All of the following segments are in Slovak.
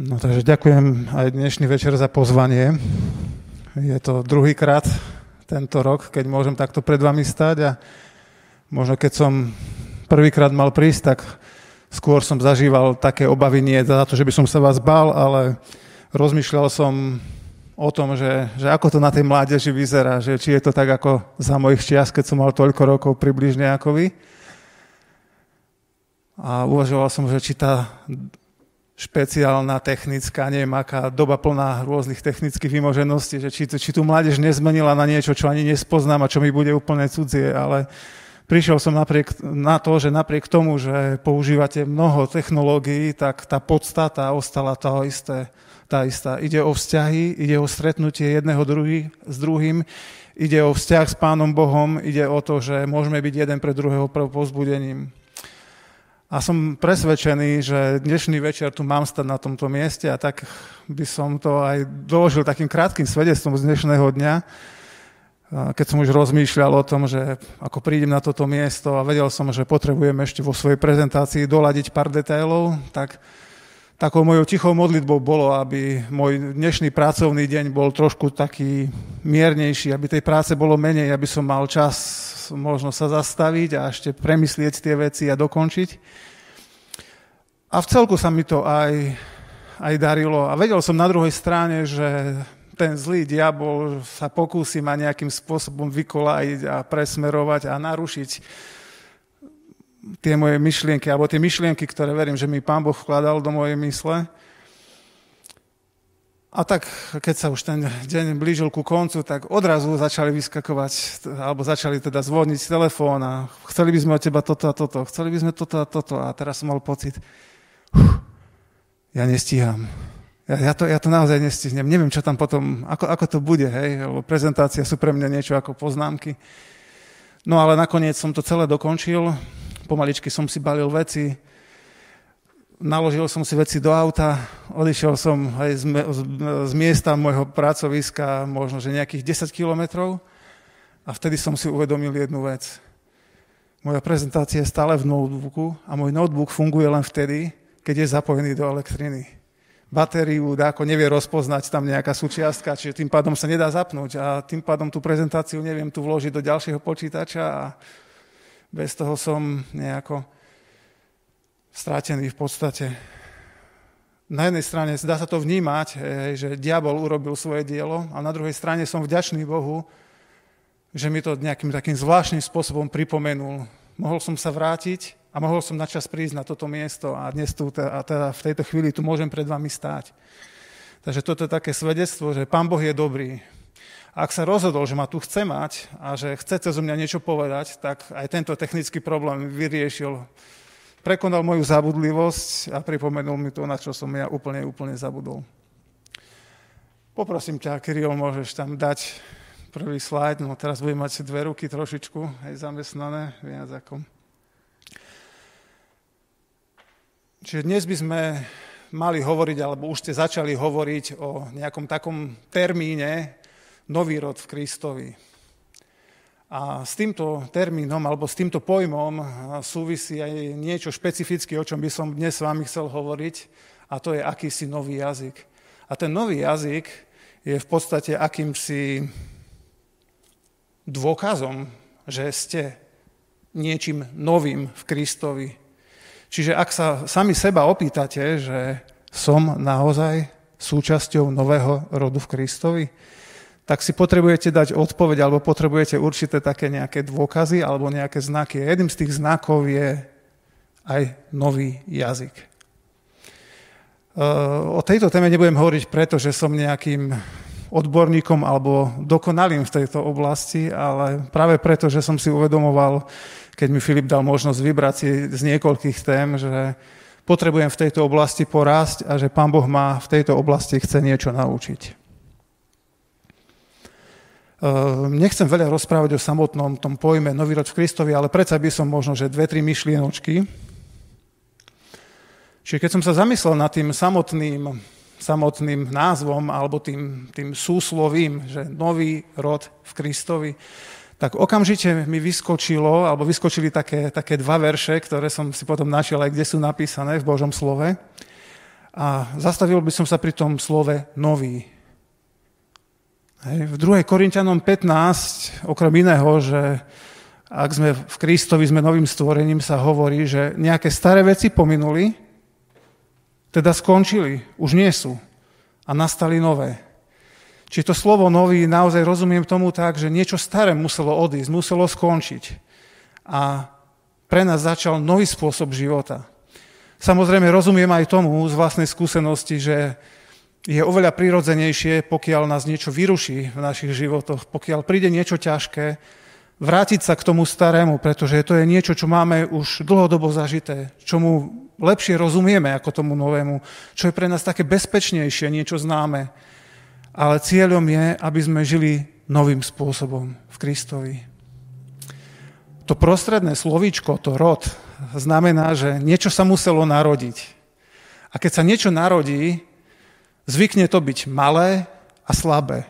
No takže ďakujem aj dnešný večer za pozvanie. Je to druhýkrát tento rok, keď môžem takto pred vami stať a možno keď som prvýkrát mal prísť, tak skôr som zažíval také obavy nie za to, že by som sa vás bál, ale rozmýšľal som o tom, že, že ako to na tej mládeži vyzerá, že či je to tak ako za mojich čias, keď som mal toľko rokov približne ako vy. A uvažoval som, že či tá špeciálna, technická, neviem aká doba plná rôznych technických vymožeností, že či, či tu mládež nezmenila na niečo, čo ani nespoznám a čo mi bude úplne cudzie, ale prišiel som napriek, na to, že napriek tomu, že používate mnoho technológií, tak tá podstata ostala tá isté, tá istá. Ide o vzťahy, ide o stretnutie jedného druhý, s druhým, ide o vzťah s Pánom Bohom, ide o to, že môžeme byť jeden pre druhého povzbudením. A som presvedčený, že dnešný večer tu mám stať na tomto mieste a tak by som to aj doložil takým krátkým svedectvom z dnešného dňa, keď som už rozmýšľal o tom, že ako prídem na toto miesto a vedel som, že potrebujem ešte vo svojej prezentácii doladiť pár detailov, tak takou mojou tichou modlitbou bolo, aby môj dnešný pracovný deň bol trošku taký miernejší, aby tej práce bolo menej, aby som mal čas možno sa zastaviť a ešte premyslieť tie veci a dokončiť. A v celku sa mi to aj, aj darilo. A vedel som na druhej strane, že ten zlý diabol sa pokúsi ma nejakým spôsobom vykolajiť a presmerovať a narušiť tie moje myšlienky, alebo tie myšlienky, ktoré verím, že mi Pán Boh vkladal do mojej mysle. A tak, keď sa už ten deň blížil ku koncu, tak odrazu začali vyskakovať, alebo začali teda zvoniť telefón a chceli by sme od teba toto a toto, chceli by sme toto a toto. A teraz som mal pocit, uf, ja nestíham. Ja, ja, to, ja to naozaj nestihnem. Neviem, čo tam potom, ako, ako to bude, hej, lebo prezentácia sú pre mňa niečo ako poznámky. No ale nakoniec som to celé dokončil, pomaličky som si balil veci, naložil som si veci do auta, odišiel som aj z, z, z miesta môjho pracoviska možno, že nejakých 10 kilometrov a vtedy som si uvedomil jednu vec. Moja prezentácia je stále v notebooku a môj notebook funguje len vtedy, keď je zapojený do elektriny. Batériu dáko nevie rozpoznať tam nejaká súčiastka, čiže tým pádom sa nedá zapnúť a tým pádom tú prezentáciu neviem tu vložiť do ďalšieho počítača a bez toho som nejako strátený v podstate. Na jednej strane dá sa to vnímať, že diabol urobil svoje dielo a na druhej strane som vďačný Bohu, že mi to nejakým takým zvláštnym spôsobom pripomenul. Mohol som sa vrátiť a mohol som načas prísť na toto miesto a dnes tu a teda v tejto chvíli tu môžem pred vami stáť. Takže toto je také svedectvo, že Pán Boh je dobrý. A ak sa rozhodol, že ma tu chce mať a že chce cez mňa niečo povedať, tak aj tento technický problém vyriešil prekonal moju zabudlivosť a pripomenul mi to, na čo som ja úplne, úplne zabudol. Poprosím ťa, Kirill, môžeš tam dať prvý slajd, no teraz budem mať dve ruky trošičku aj zamestnané, viac ako. Čiže dnes by sme mali hovoriť, alebo už ste začali hovoriť o nejakom takom termíne nový rod v Kristovi. A s týmto termínom alebo s týmto pojmom súvisí aj niečo špecifické, o čom by som dnes s vami chcel hovoriť, a to je akýsi nový jazyk. A ten nový jazyk je v podstate akýmsi dôkazom, že ste niečím novým v Kristovi. Čiže ak sa sami seba opýtate, že som naozaj súčasťou nového rodu v Kristovi, tak si potrebujete dať odpoveď alebo potrebujete určité také nejaké dôkazy alebo nejaké znaky. Jedným z tých znakov je aj nový jazyk. E, o tejto téme nebudem hovoriť preto, že som nejakým odborníkom alebo dokonalým v tejto oblasti, ale práve preto, že som si uvedomoval, keď mi Filip dal možnosť vybrať si z niekoľkých tém, že potrebujem v tejto oblasti porásť a že Pán Boh ma v tejto oblasti chce niečo naučiť. Ehm, nechcem veľa rozprávať o samotnom tom pojme Nový rod v Kristovi, ale predsa by som možno, že dve, tri myšlienočky. Čiže keď som sa zamyslel nad tým samotným, samotným názvom alebo tým, tým súslovím, že Nový rod v Kristovi, tak okamžite mi vyskočilo, alebo vyskočili také, také dva verše, ktoré som si potom našiel aj kde sú napísané v Božom slove. A zastavil by som sa pri tom slove nový. Hej, v 2. Korintianom 15, okrem iného, že ak sme v Kristovi, sme novým stvorením, sa hovorí, že nejaké staré veci pominuli, teda skončili, už nie sú a nastali nové. Či to slovo nový naozaj rozumiem tomu tak, že niečo staré muselo odísť, muselo skončiť. A pre nás začal nový spôsob života. Samozrejme rozumiem aj tomu z vlastnej skúsenosti, že je oveľa prirodzenejšie, pokiaľ nás niečo vyruší v našich životoch, pokiaľ príde niečo ťažké, vrátiť sa k tomu starému, pretože to je niečo, čo máme už dlhodobo zažité, čomu lepšie rozumieme ako tomu novému, čo je pre nás také bezpečnejšie, niečo známe. Ale cieľom je, aby sme žili novým spôsobom v Kristovi. To prostredné slovíčko, to rod, znamená, že niečo sa muselo narodiť. A keď sa niečo narodí, zvykne to byť malé a slabé.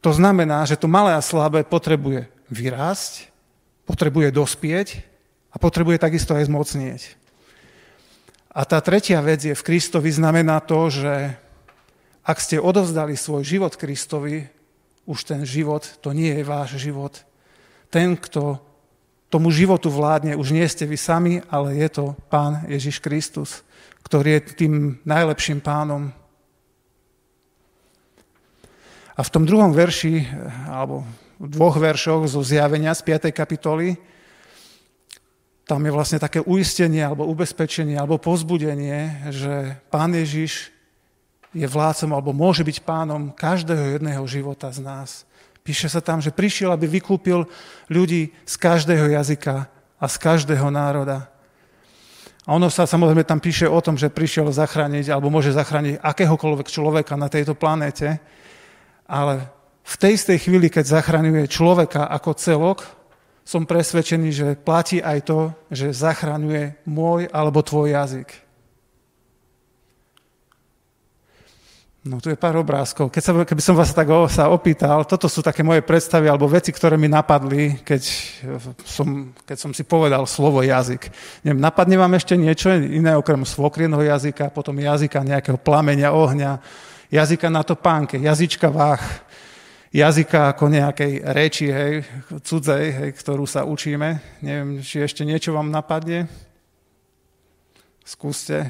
To znamená, že to malé a slabé potrebuje vyrásť, potrebuje dospieť a potrebuje takisto aj zmocnieť. A tá tretia vec je v Kristovi znamená to, že ak ste odovzdali svoj život Kristovi, už ten život, to nie je váš život. Ten, kto tomu životu vládne, už nie ste vy sami, ale je to Pán Ježiš Kristus, ktorý je tým najlepším pánom. A v tom druhom verši, alebo v dvoch veršoch zo zjavenia z 5. kapitoly, tam je vlastne také uistenie, alebo ubezpečenie, alebo pozbudenie, že Pán Ježiš je vládcom, alebo môže byť pánom každého jedného života z nás. Píše sa tam, že prišiel, aby vykúpil ľudí z každého jazyka a z každého národa. A ono sa samozrejme tam píše o tom, že prišiel zachrániť, alebo môže zachrániť akéhokoľvek človeka na tejto planéte, ale v tej istej chvíli, keď zachraňuje človeka ako celok, som presvedčený, že platí aj to, že zachraňuje môj alebo tvoj jazyk. No tu je pár obrázkov. Keď sa, keby som vás tak sa opýtal, toto sú také moje predstavy alebo veci, ktoré mi napadli, keď som, keď som si povedal slovo jazyk. Neviem, napadne vám ešte niečo iné okrem svokrienho jazyka, potom jazyka nejakého plamenia, ohňa, jazyka na to pánke, jazyčka váh, jazyka ako nejakej reči, hej, cudzej, hej, ktorú sa učíme. Neviem, či ešte niečo vám napadne. Skúste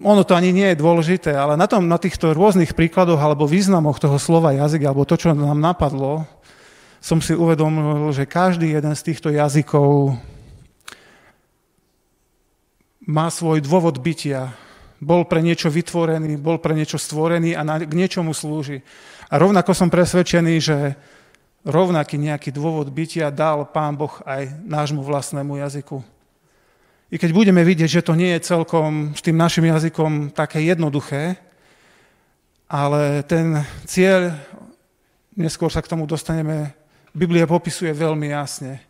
ono to ani nie je dôležité, ale na, tom, na týchto rôznych príkladoch alebo významoch toho slova jazyk, alebo to, čo nám napadlo, som si uvedomil, že každý jeden z týchto jazykov má svoj dôvod bytia. Bol pre niečo vytvorený, bol pre niečo stvorený a na, k niečomu slúži. A rovnako som presvedčený, že rovnaký nejaký dôvod bytia dal Pán Boh aj nášmu vlastnému jazyku. I keď budeme vidieť, že to nie je celkom s tým našim jazykom také jednoduché, ale ten cieľ, neskôr sa k tomu dostaneme, Biblia popisuje veľmi jasne.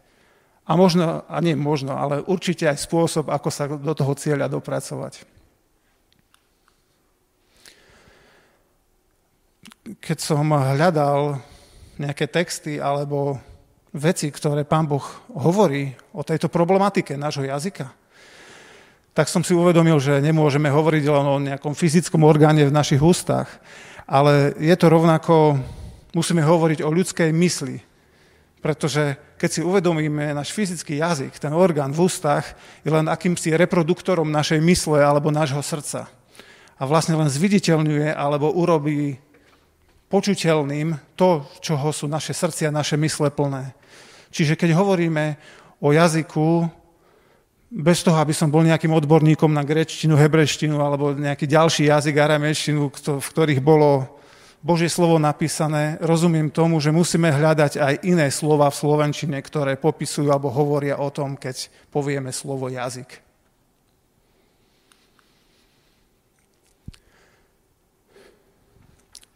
A možno, a nie možno, ale určite aj spôsob, ako sa do toho cieľa dopracovať. Keď som hľadal nejaké texty alebo veci, ktoré pán Boh hovorí o tejto problematike nášho jazyka, tak som si uvedomil, že nemôžeme hovoriť len o nejakom fyzickom orgáne v našich ústach, ale je to rovnako, musíme hovoriť o ľudskej mysli. Pretože keď si uvedomíme náš fyzický jazyk, ten orgán v ústach je len akýmsi reproduktorom našej mysle alebo nášho srdca. A vlastne len zviditeľňuje alebo urobí počuteľným to, čoho sú naše srdcia, naše mysle plné. Čiže keď hovoríme o jazyku, bez toho, aby som bol nejakým odborníkom na grečtinu, hebreštinu alebo nejaký ďalší jazyk, aramejštinu, v ktorých bolo Božie slovo napísané, rozumiem tomu, že musíme hľadať aj iné slova v slovenčine, ktoré popisujú alebo hovoria o tom, keď povieme slovo jazyk.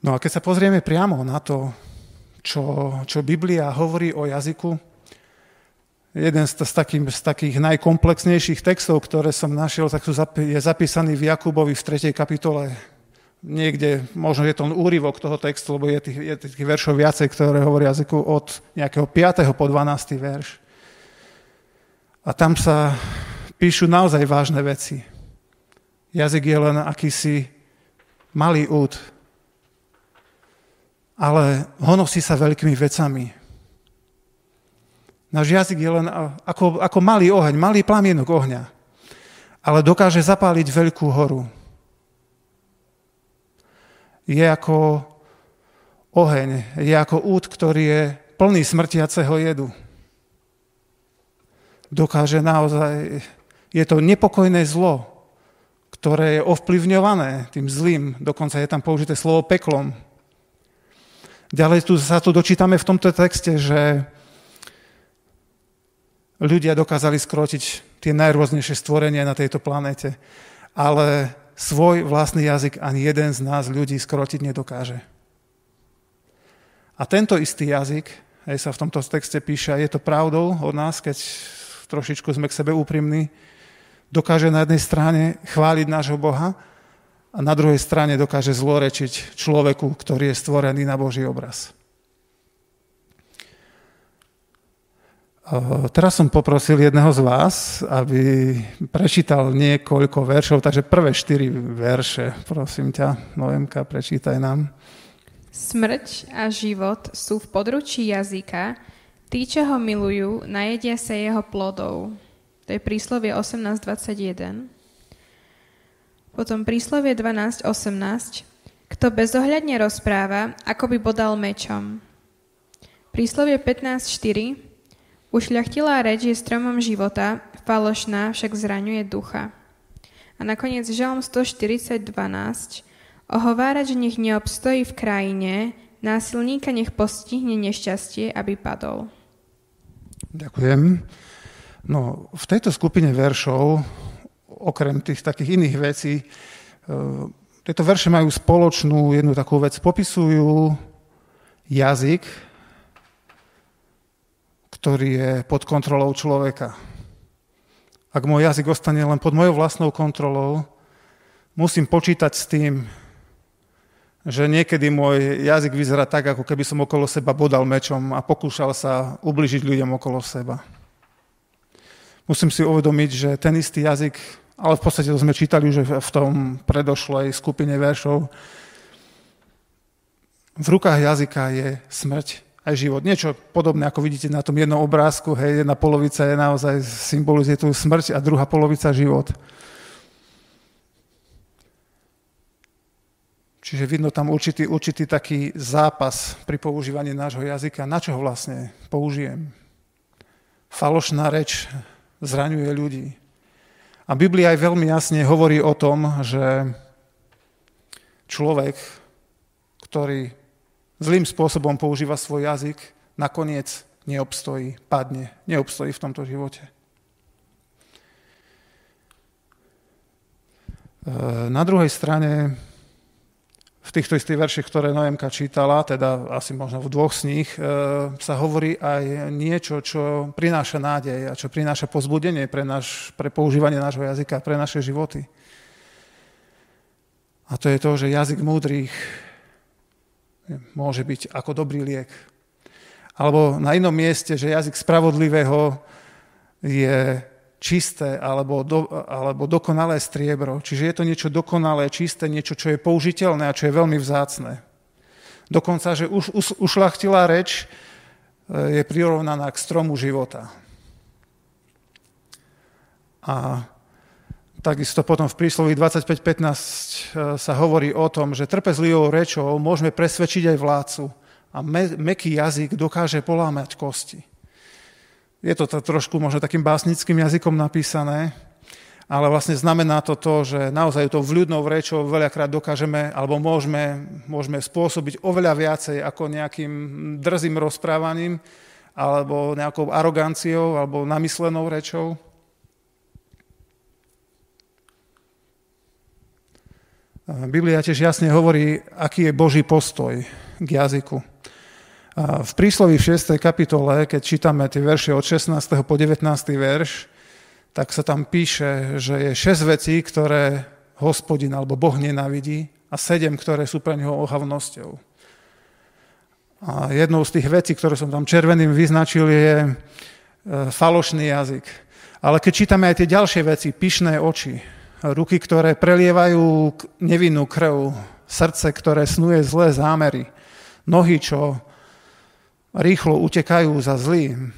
No a keď sa pozrieme priamo na to, čo, čo Biblia hovorí o jazyku, jeden z, z, takých, z takých najkomplexnejších textov, ktoré som našiel, tak je zapísaný v Jakubovi v 3. kapitole. Niekde, možno je to úryvok toho textu, lebo je tých, je tých veršov viacej, ktoré hovoria jazyku od nejakého 5. po 12. verš. A tam sa píšu naozaj vážne veci. Jazyk je len akýsi malý úd, ale honosí sa veľkými vecami. Náš jazyk je len ako, ako malý oheň, malý plamienok ohňa, ale dokáže zapáliť veľkú horu. Je ako oheň, je ako úd, ktorý je plný smrtiaceho jedu. Dokáže naozaj, je to nepokojné zlo, ktoré je ovplyvňované tým zlým, dokonca je tam použité slovo peklom. Ďalej tu sa tu dočítame v tomto texte, že ľudia dokázali skrotiť tie najrôznejšie stvorenia na tejto planete, ale svoj vlastný jazyk ani jeden z nás ľudí skrotiť nedokáže. A tento istý jazyk, aj sa v tomto texte píše, je to pravdou od nás, keď trošičku sme k sebe úprimní, dokáže na jednej strane chváliť nášho Boha a na druhej strane dokáže zlorečiť človeku, ktorý je stvorený na Boží obraz. Teraz som poprosil jedného z vás, aby prečítal niekoľko veršov, takže prvé štyri verše, prosím ťa, Noemka, prečítaj nám. Smrť a život sú v područí jazyka, tí, čo ho milujú, najedia sa jeho plodov. To je príslovie 18.21. Potom príslovie 12.18. Kto bezohľadne rozpráva, ako by bodal mečom. Príslovie 15.4. Ušľachtilá reč je stromom života, falošná však zraňuje ducha. A nakoniec Žalm 140.12. Ohovárač nech neobstojí v krajine, násilníka nech postihne nešťastie, aby padol. Ďakujem. No, v tejto skupine veršov, okrem tých takých iných vecí, e, tieto verše majú spoločnú jednu takú vec. Popisujú jazyk, ktorý je pod kontrolou človeka. Ak môj jazyk ostane len pod mojou vlastnou kontrolou, musím počítať s tým, že niekedy môj jazyk vyzerá tak, ako keby som okolo seba bodal mečom a pokúšal sa ubližiť ľuďom okolo seba. Musím si uvedomiť, že ten istý jazyk, ale v podstate to sme čítali už v tom predošlej skupine veršov, v rukách jazyka je smrť aj život. Niečo podobné, ako vidíte na tom jednom obrázku, hej, jedna polovica je naozaj symbolizuje tú smrť a druhá polovica život. Čiže vidno tam určitý, určitý taký zápas pri používaní nášho jazyka. Na čo ho vlastne použijem? Falošná reč zraňuje ľudí. A Biblia aj veľmi jasne hovorí o tom, že človek, ktorý zlým spôsobom používa svoj jazyk, nakoniec neobstojí, padne, neobstojí v tomto živote. Na druhej strane v týchto istých verších, ktoré Noemka čítala, teda asi možno v dvoch z nich, e, sa hovorí aj niečo, čo prináša nádej a čo prináša pozbudenie pre, naš, pre používanie nášho jazyka, pre naše životy. A to je to, že jazyk múdrych môže byť ako dobrý liek. Alebo na inom mieste, že jazyk spravodlivého je čisté alebo, do, alebo dokonalé striebro. Čiže je to niečo dokonalé, čisté, niečo, čo je použiteľné a čo je veľmi vzácne. Dokonca, že už, už, ušlachtilá reč e, je prirovnaná k stromu života. A takisto potom v prísloví 25.15 e, sa hovorí o tom, že trpezlivou rečou môžeme presvedčiť aj vládcu a me, meký jazyk dokáže polámať kosti. Je to trošku možno takým básnickým jazykom napísané, ale vlastne znamená to to, že naozaj to vľudnou rečou veľakrát dokážeme alebo môžeme, môžeme spôsobiť oveľa viacej ako nejakým drzým rozprávaním alebo nejakou aroganciou alebo namyslenou rečou. Biblia tiež jasne hovorí, aký je Boží postoj k jazyku. V prísloví v 6. kapitole, keď čítame tie verše od 16. po 19. verš, tak sa tam píše, že je 6 vecí, ktoré hospodin alebo Boh nenávidí a 7, ktoré sú pre neho ohavnosťou. A jednou z tých vecí, ktoré som tam červeným vyznačil, je e, falošný jazyk. Ale keď čítame aj tie ďalšie veci, pyšné oči, ruky, ktoré prelievajú nevinnú krv, srdce, ktoré snuje zlé zámery, nohy, čo rýchlo utekajú za zlým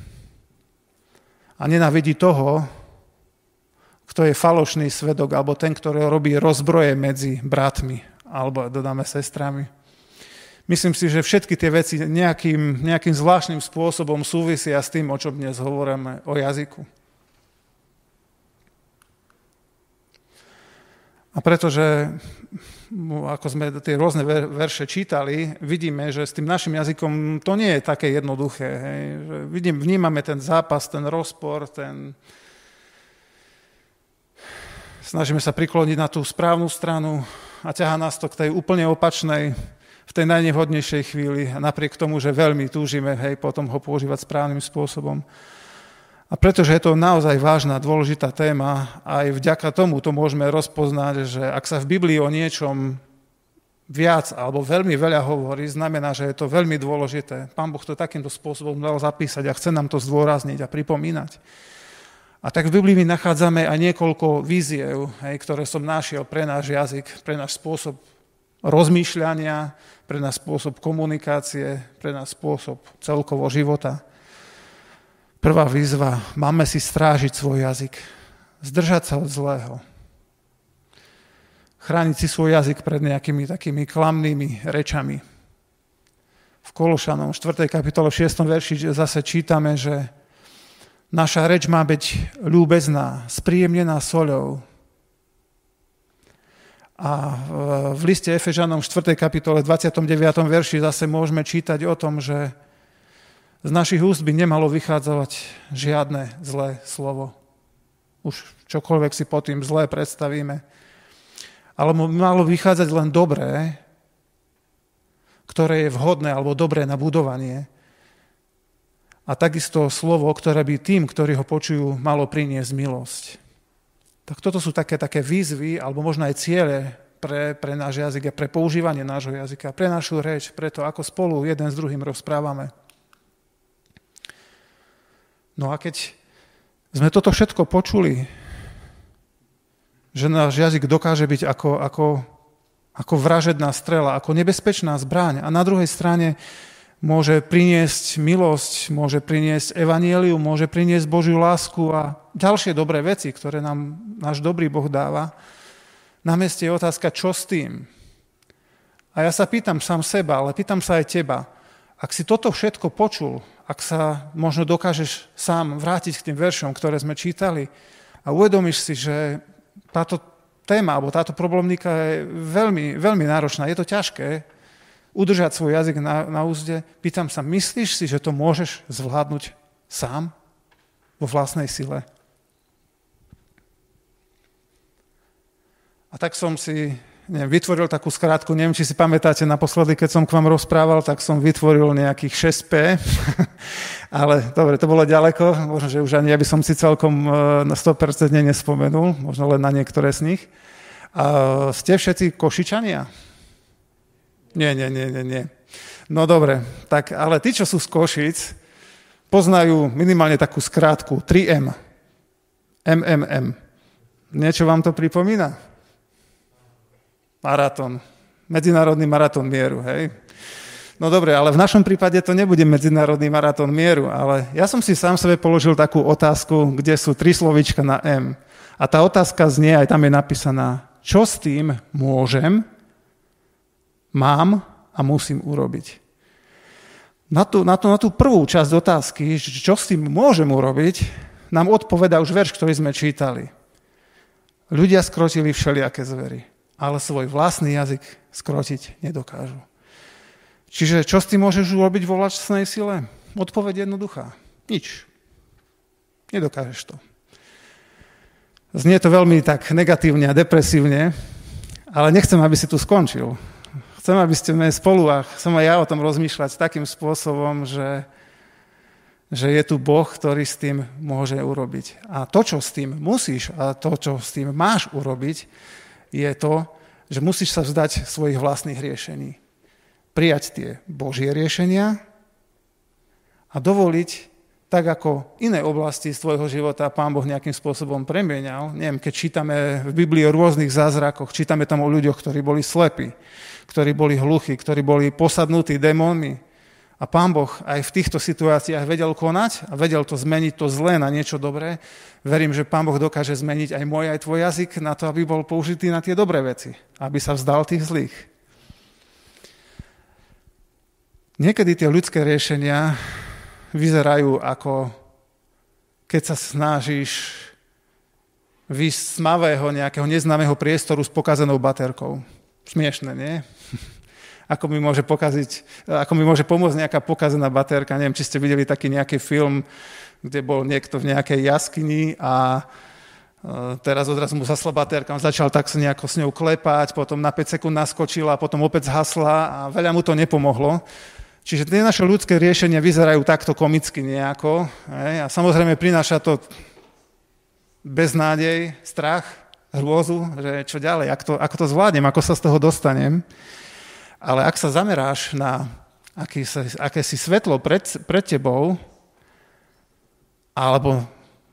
a nenavidí toho, kto je falošný svedok, alebo ten, ktorý robí rozbroje medzi bratmi, alebo dodáme sestrami. Myslím si, že všetky tie veci nejakým, nejakým zvláštnym spôsobom súvisia s tým, o čom dnes hovoríme, o jazyku. A pretože, ako sme tie rôzne verše čítali, vidíme, že s tým našim jazykom to nie je také jednoduché. Hej. Vidím, vnímame ten zápas, ten rozpor, ten... Snažíme sa prikloniť na tú správnu stranu a ťaha nás to k tej úplne opačnej, v tej najnevhodnejšej chvíli, napriek tomu, že veľmi túžime hej, potom ho používať správnym spôsobom. A pretože je to naozaj vážna, dôležitá téma, aj vďaka tomu to môžeme rozpoznať, že ak sa v Biblii o niečom viac alebo veľmi veľa hovorí, znamená, že je to veľmi dôležité. Pán Boh to takýmto spôsobom dal zapísať a chce nám to zdôrazniť a pripomínať. A tak v Biblii my nachádzame aj niekoľko víziev, hej, ktoré som našiel pre náš jazyk, pre náš spôsob rozmýšľania, pre nás spôsob komunikácie, pre nás spôsob celkovo života. Prvá výzva, máme si strážiť svoj jazyk, zdržať sa od zlého, chrániť si svoj jazyk pred nejakými takými klamnými rečami. V Kološanom 4. kapitole 6. verši zase čítame, že naša reč má byť ľúbezná, spríjemnená soľou, a v liste Efežanom 4. kapitole 29. verši zase môžeme čítať o tom, že z našich úst by nemalo vychádzať žiadne zlé slovo. Už čokoľvek si pod tým zlé predstavíme. Ale malo vychádzať len dobré, ktoré je vhodné alebo dobré na budovanie. A takisto slovo, ktoré by tým, ktorí ho počujú, malo priniesť milosť. Tak toto sú také, také výzvy, alebo možno aj ciele pre, pre náš jazyk a pre používanie nášho jazyka, pre našu reč, pre to, ako spolu jeden s druhým rozprávame. No a keď sme toto všetko počuli, že náš jazyk dokáže byť ako, ako, ako vražedná strela, ako nebezpečná zbraň a na druhej strane môže priniesť milosť, môže priniesť evanielium, môže priniesť Božiu lásku a ďalšie dobré veci, ktoré nám náš dobrý Boh dáva. Na mieste je otázka, čo s tým? A ja sa pýtam sám seba, ale pýtam sa aj teba. Ak si toto všetko počul, ak sa možno dokážeš sám vrátiť k tým veršom, ktoré sme čítali a uvedomíš si, že táto téma alebo táto problémika je veľmi, veľmi náročná, je to ťažké, udržať svoj jazyk na, na úzde. Pýtam sa, myslíš si, že to môžeš zvládnuť sám vo vlastnej sile? A tak som si neviem, vytvoril takú skrátku, neviem, či si pamätáte naposledy, keď som k vám rozprával, tak som vytvoril nejakých 6P, ale dobre, to bolo ďaleko, možno, že už ani ja by som si celkom e, na 100% nespomenul, možno len na niektoré z nich. A ste všetci košičania? Nie, nie, nie, nie, nie. No dobre, tak ale tí, čo sú z Košic, poznajú minimálne takú skrátku 3M. MMM. Niečo vám to pripomína? Maratón. Medzinárodný maratón mieru, hej? No dobre, ale v našom prípade to nebude medzinárodný maratón mieru, ale ja som si sám sebe položil takú otázku, kde sú tri slovička na M. A tá otázka znie, aj tam je napísaná, čo s tým môžem, mám a musím urobiť. Na tú, na, tú, na tú prvú časť otázky, čo s tým môžem urobiť, nám odpoveda už verš, ktorý sme čítali. Ľudia skrotili všelijaké zvery, ale svoj vlastný jazyk skrotiť nedokážu. Čiže čo s tým môžeš urobiť vo vlastnej sile? Odpoveď jednoduchá. Nič. Nedokážeš to. Znie to veľmi tak negatívne a depresívne, ale nechcem, aby si tu skončil. Chcem, aby ste spolu a chcem aj ja o tom rozmýšľať takým spôsobom, že, že je tu Boh, ktorý s tým môže urobiť. A to, čo s tým musíš a to, čo s tým máš urobiť, je to, že musíš sa vzdať svojich vlastných riešení. Prijať tie Božie riešenia a dovoliť tak ako iné oblasti z tvojho života Pán Boh nejakým spôsobom premienial. Neviem, keď čítame v Biblii o rôznych zázrakoch, čítame tam o ľuďoch, ktorí boli slepí, ktorí boli hluchí, ktorí boli posadnutí démonmi. A Pán Boh aj v týchto situáciách vedel konať a vedel to zmeniť to zlé na niečo dobré. Verím, že Pán Boh dokáže zmeniť aj môj, aj tvoj jazyk na to, aby bol použitý na tie dobré veci, aby sa vzdal tých zlých. Niekedy tie ľudské riešenia vyzerajú ako keď sa snažíš výsť z nejakého neznámeho priestoru s pokazenou baterkou. Smiešne, nie? Ako mi môže pokaziť, ako mi môže pomôcť nejaká pokazená baterka. Neviem, či ste videli taký nejaký film, kde bol niekto v nejakej jaskyni a e, teraz odrazu mu zasla baterka, on začal tak nejako s ňou klepať, potom na 5 sekúnd naskočila, potom opäť zhasla a veľa mu to nepomohlo. Čiže tie naše ľudské riešenia vyzerajú takto komicky nejako. A samozrejme prináša to beznádej, strach, hrôzu, že čo ďalej, ako to, ako to zvládnem, ako sa z toho dostanem. Ale ak sa zameráš na akési, svetlo pred, pred tebou, alebo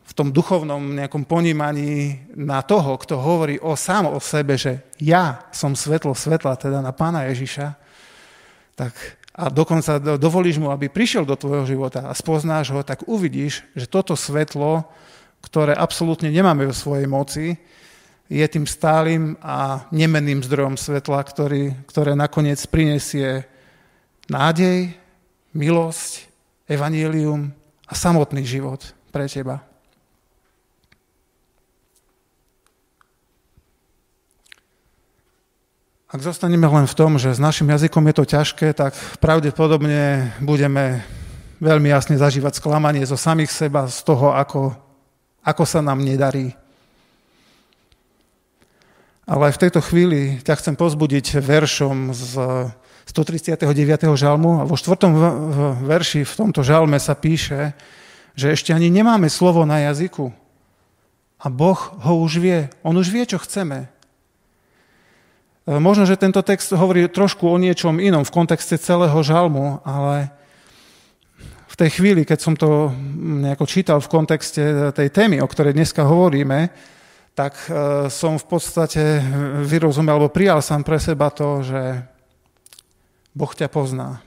v tom duchovnom nejakom ponímaní na toho, kto hovorí o sám o sebe, že ja som svetlo svetla, teda na pána Ježiša, tak a dokonca dovolíš mu, aby prišiel do tvojho života a spoznáš ho, tak uvidíš, že toto svetlo, ktoré absolútne nemáme vo svojej moci, je tým stálym a nemenným zdrojom svetla, ktorý, ktoré nakoniec prinesie nádej, milosť, evanílium a samotný život pre teba. Ak zostaneme len v tom, že s našim jazykom je to ťažké, tak pravdepodobne budeme veľmi jasne zažívať sklamanie zo samých seba, z toho, ako, ako sa nám nedarí. Ale v tejto chvíli ťa chcem pozbudiť veršom z 139. žalmu a vo štvrtom verši v tomto žalme sa píše, že ešte ani nemáme slovo na jazyku a Boh ho už vie. On už vie, čo chceme. E, možno, že tento text hovorí trošku o niečom inom v kontexte celého žalmu, ale v tej chvíli, keď som to nejako čítal v kontexte tej témy, o ktorej dneska hovoríme, tak e, som v podstate vyrozumel, alebo prijal sám pre seba to, že Boh ťa pozná.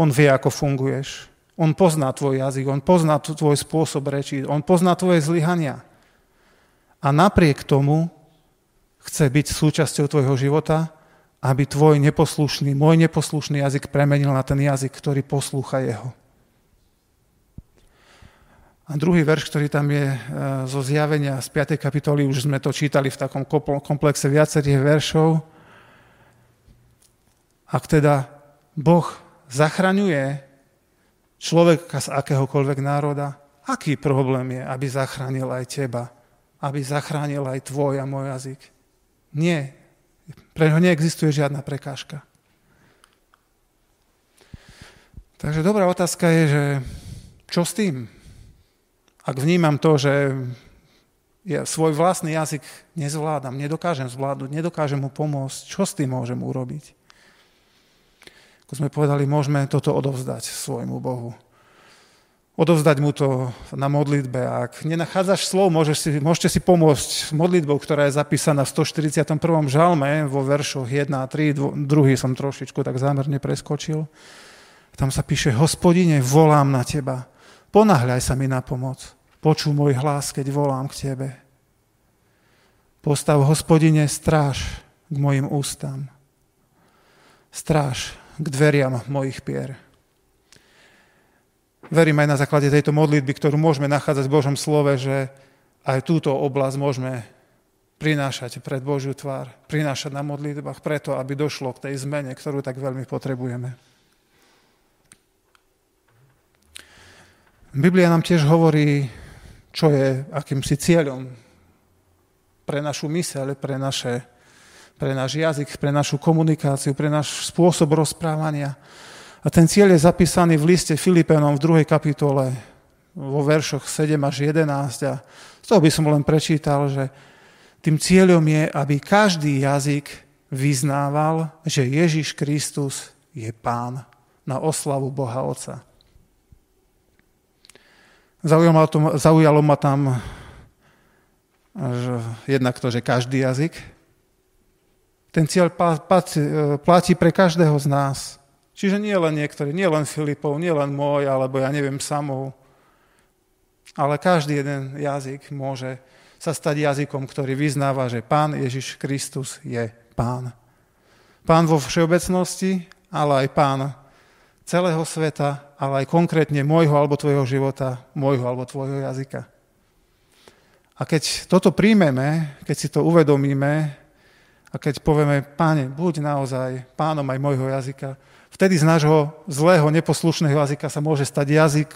On vie, ako funguješ. On pozná tvoj jazyk, on pozná tvoj spôsob rečí, on pozná tvoje zlyhania. A napriek tomu chce byť súčasťou tvojho života, aby tvoj neposlušný, môj neposlušný jazyk premenil na ten jazyk, ktorý poslúcha jeho. A druhý verš, ktorý tam je e, zo zjavenia z 5. kapitoly, už sme to čítali v takom komplexe viacerých veršov. Ak teda Boh zachraňuje človeka z akéhokoľvek národa, aký problém je, aby zachránil aj teba, aby zachránil aj tvoj a môj jazyk? Nie. Pre neho neexistuje žiadna prekážka. Takže dobrá otázka je, že čo s tým? Ak vnímam to, že ja svoj vlastný jazyk nezvládam, nedokážem zvládnuť, nedokážem mu pomôcť, čo s tým môžem urobiť? Ako sme povedali, môžeme toto odovzdať svojmu Bohu odovzdať mu to na modlitbe. Ak nenachádzaš slov, si, môžete si pomôcť modlitbou, ktorá je zapísaná v 141. žalme vo veršoch 1 a 3, druhý som trošičku tak zámerne preskočil. Tam sa píše, hospodine, volám na teba, ponahľaj sa mi na pomoc, počú môj hlas, keď volám k tebe. Postav, hospodine, stráž k mojim ústam. Stráž k dveriam mojich pier. Verím aj na základe tejto modlitby, ktorú môžeme nachádzať v Božom slove, že aj túto oblasť môžeme prinášať pred Božiu tvár, prinášať na modlitbách preto, aby došlo k tej zmene, ktorú tak veľmi potrebujeme. Biblia nám tiež hovorí, čo je akýmsi cieľom pre našu myseľ, pre, naše, pre náš jazyk, pre našu komunikáciu, pre náš spôsob rozprávania. A ten cieľ je zapísaný v liste Filipenom v 2. kapitole vo veršoch 7 až 11. A z toho by som len prečítal, že tým cieľom je, aby každý jazyk vyznával, že Ježiš Kristus je Pán na oslavu Boha Otca. Zaujalo to, zaujalo ma tam že jednak to, že každý jazyk. Ten cieľ platí pre každého z nás. Čiže nie len niektorí, nie len Filipov, nie len môj, alebo ja neviem samou, ale každý jeden jazyk môže sa stať jazykom, ktorý vyznáva, že Pán Ježiš Kristus je Pán. Pán vo všeobecnosti, ale aj Pán celého sveta, ale aj konkrétne môjho alebo tvojho života, môjho alebo tvojho jazyka. A keď toto príjmeme, keď si to uvedomíme a keď povieme, páne, buď naozaj pánom aj môjho jazyka, vtedy z nášho zlého, neposlušného jazyka sa môže stať jazyk,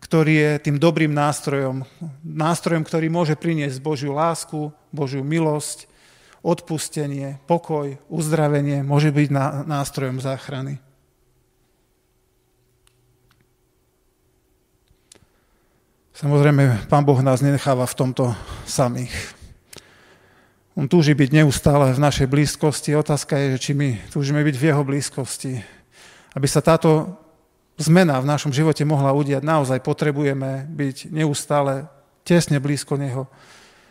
ktorý je tým dobrým nástrojom. Nástrojom, ktorý môže priniesť Božiu lásku, Božiu milosť, odpustenie, pokoj, uzdravenie, môže byť nástrojom záchrany. Samozrejme, Pán Boh nás nenecháva v tomto samých. On túži byť neustále v našej blízkosti. Otázka je, či my túžime byť v jeho blízkosti. Aby sa táto zmena v našom živote mohla udiať, naozaj potrebujeme byť neustále tesne blízko Neho.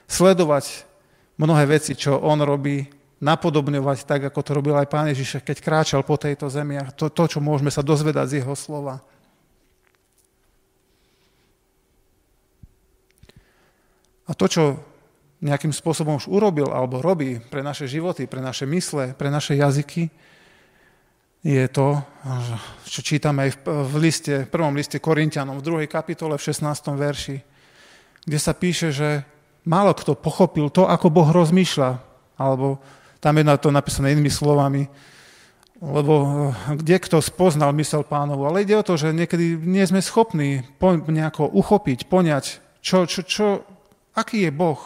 Sledovať mnohé veci, čo On robí, napodobňovať tak, ako to robil aj Pán Ježiš, keď kráčal po tejto zemi a to, to čo môžeme sa dozvedať z Jeho slova. A to, čo nejakým spôsobom už urobil alebo robí pre naše životy, pre naše mysle, pre naše jazyky, je to, čo čítame aj v, liste, v prvom liste Korintianom, v druhej kapitole, v 16. verši, kde sa píše, že málo kto pochopil to, ako Boh rozmýšľa, alebo tam je na to napísané inými slovami, lebo eh, kde kto spoznal mysel pánovu, ale ide o to, že niekedy nie sme schopní po, nejako uchopiť, poňať, čo, čo, čo, aký je Boh,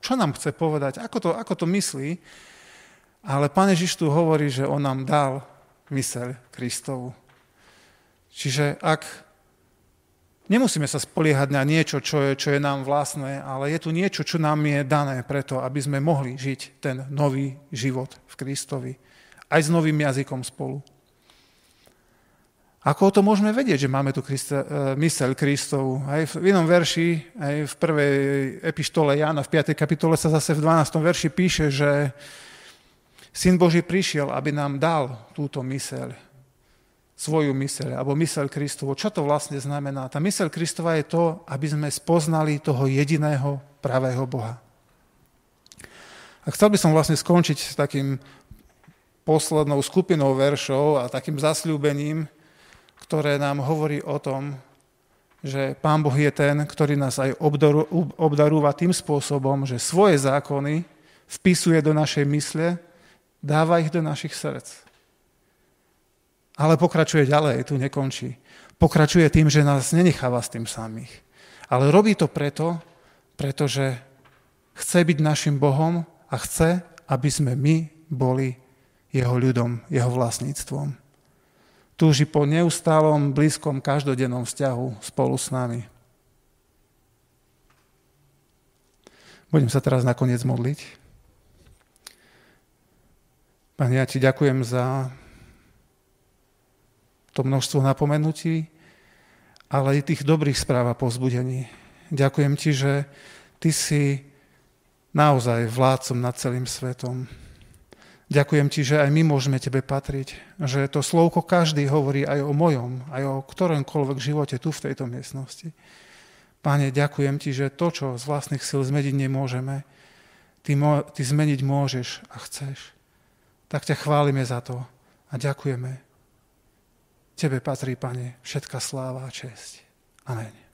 čo nám chce povedať, ako to, ako to myslí. Ale Pane Ježiš tu hovorí, že On nám dal myseľ Kristovu. Čiže ak nemusíme sa spoliehať na niečo, čo je, čo je nám vlastné, ale je tu niečo, čo nám je dané preto, aby sme mohli žiť ten nový život v Kristovi. Aj s novým jazykom spolu. Ako to môžeme vedieť, že máme tu Krista, e, myseľ Kristovu? Aj v inom verši, aj v prvej epištole Jána, v 5. kapitole sa zase v 12. verši píše, že Syn Boží prišiel, aby nám dal túto myseľ, svoju myseľ, alebo myseľ Kristovu. Čo to vlastne znamená? Tá myseľ Kristova je to, aby sme spoznali toho jediného pravého Boha. A chcel by som vlastne skončiť s takým poslednou skupinou veršov a takým zasľúbením, ktoré nám hovorí o tom, že Pán Boh je ten, ktorý nás aj obdarúva tým spôsobom, že svoje zákony vpisuje do našej mysle, dáva ich do našich srdc. Ale pokračuje ďalej, tu nekončí. Pokračuje tým, že nás nenecháva s tým samých. Ale robí to preto, pretože chce byť našim Bohom a chce, aby sme my boli jeho ľudom, jeho vlastníctvom túži po neustálom, blízkom, každodennom vzťahu spolu s nami. Budem sa teraz nakoniec modliť. Pane, ja ti ďakujem za to množstvo napomenutí, ale aj tých dobrých správ a pozbudení. Ďakujem ti, že ty si naozaj vládcom nad celým svetom. Ďakujem ti, že aj my môžeme tebe patriť, že to slovko každý hovorí aj o mojom, aj o ktoromkoľvek živote tu v tejto miestnosti. Páne, ďakujem ti, že to, čo z vlastných sil zmeniť nemôžeme, ty, mo- ty zmeniť môžeš a chceš. Tak ťa chválime za to a ďakujeme. Tebe patrí, Pane, všetka sláva a česť. Amen.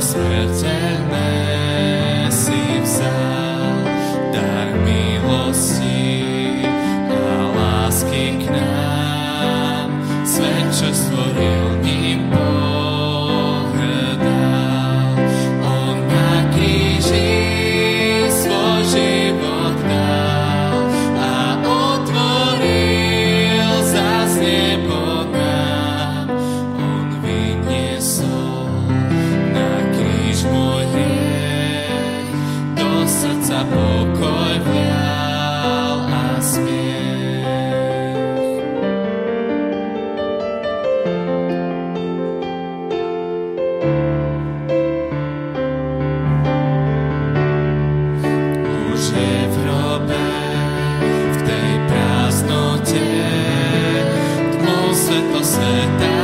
śmiertelny. the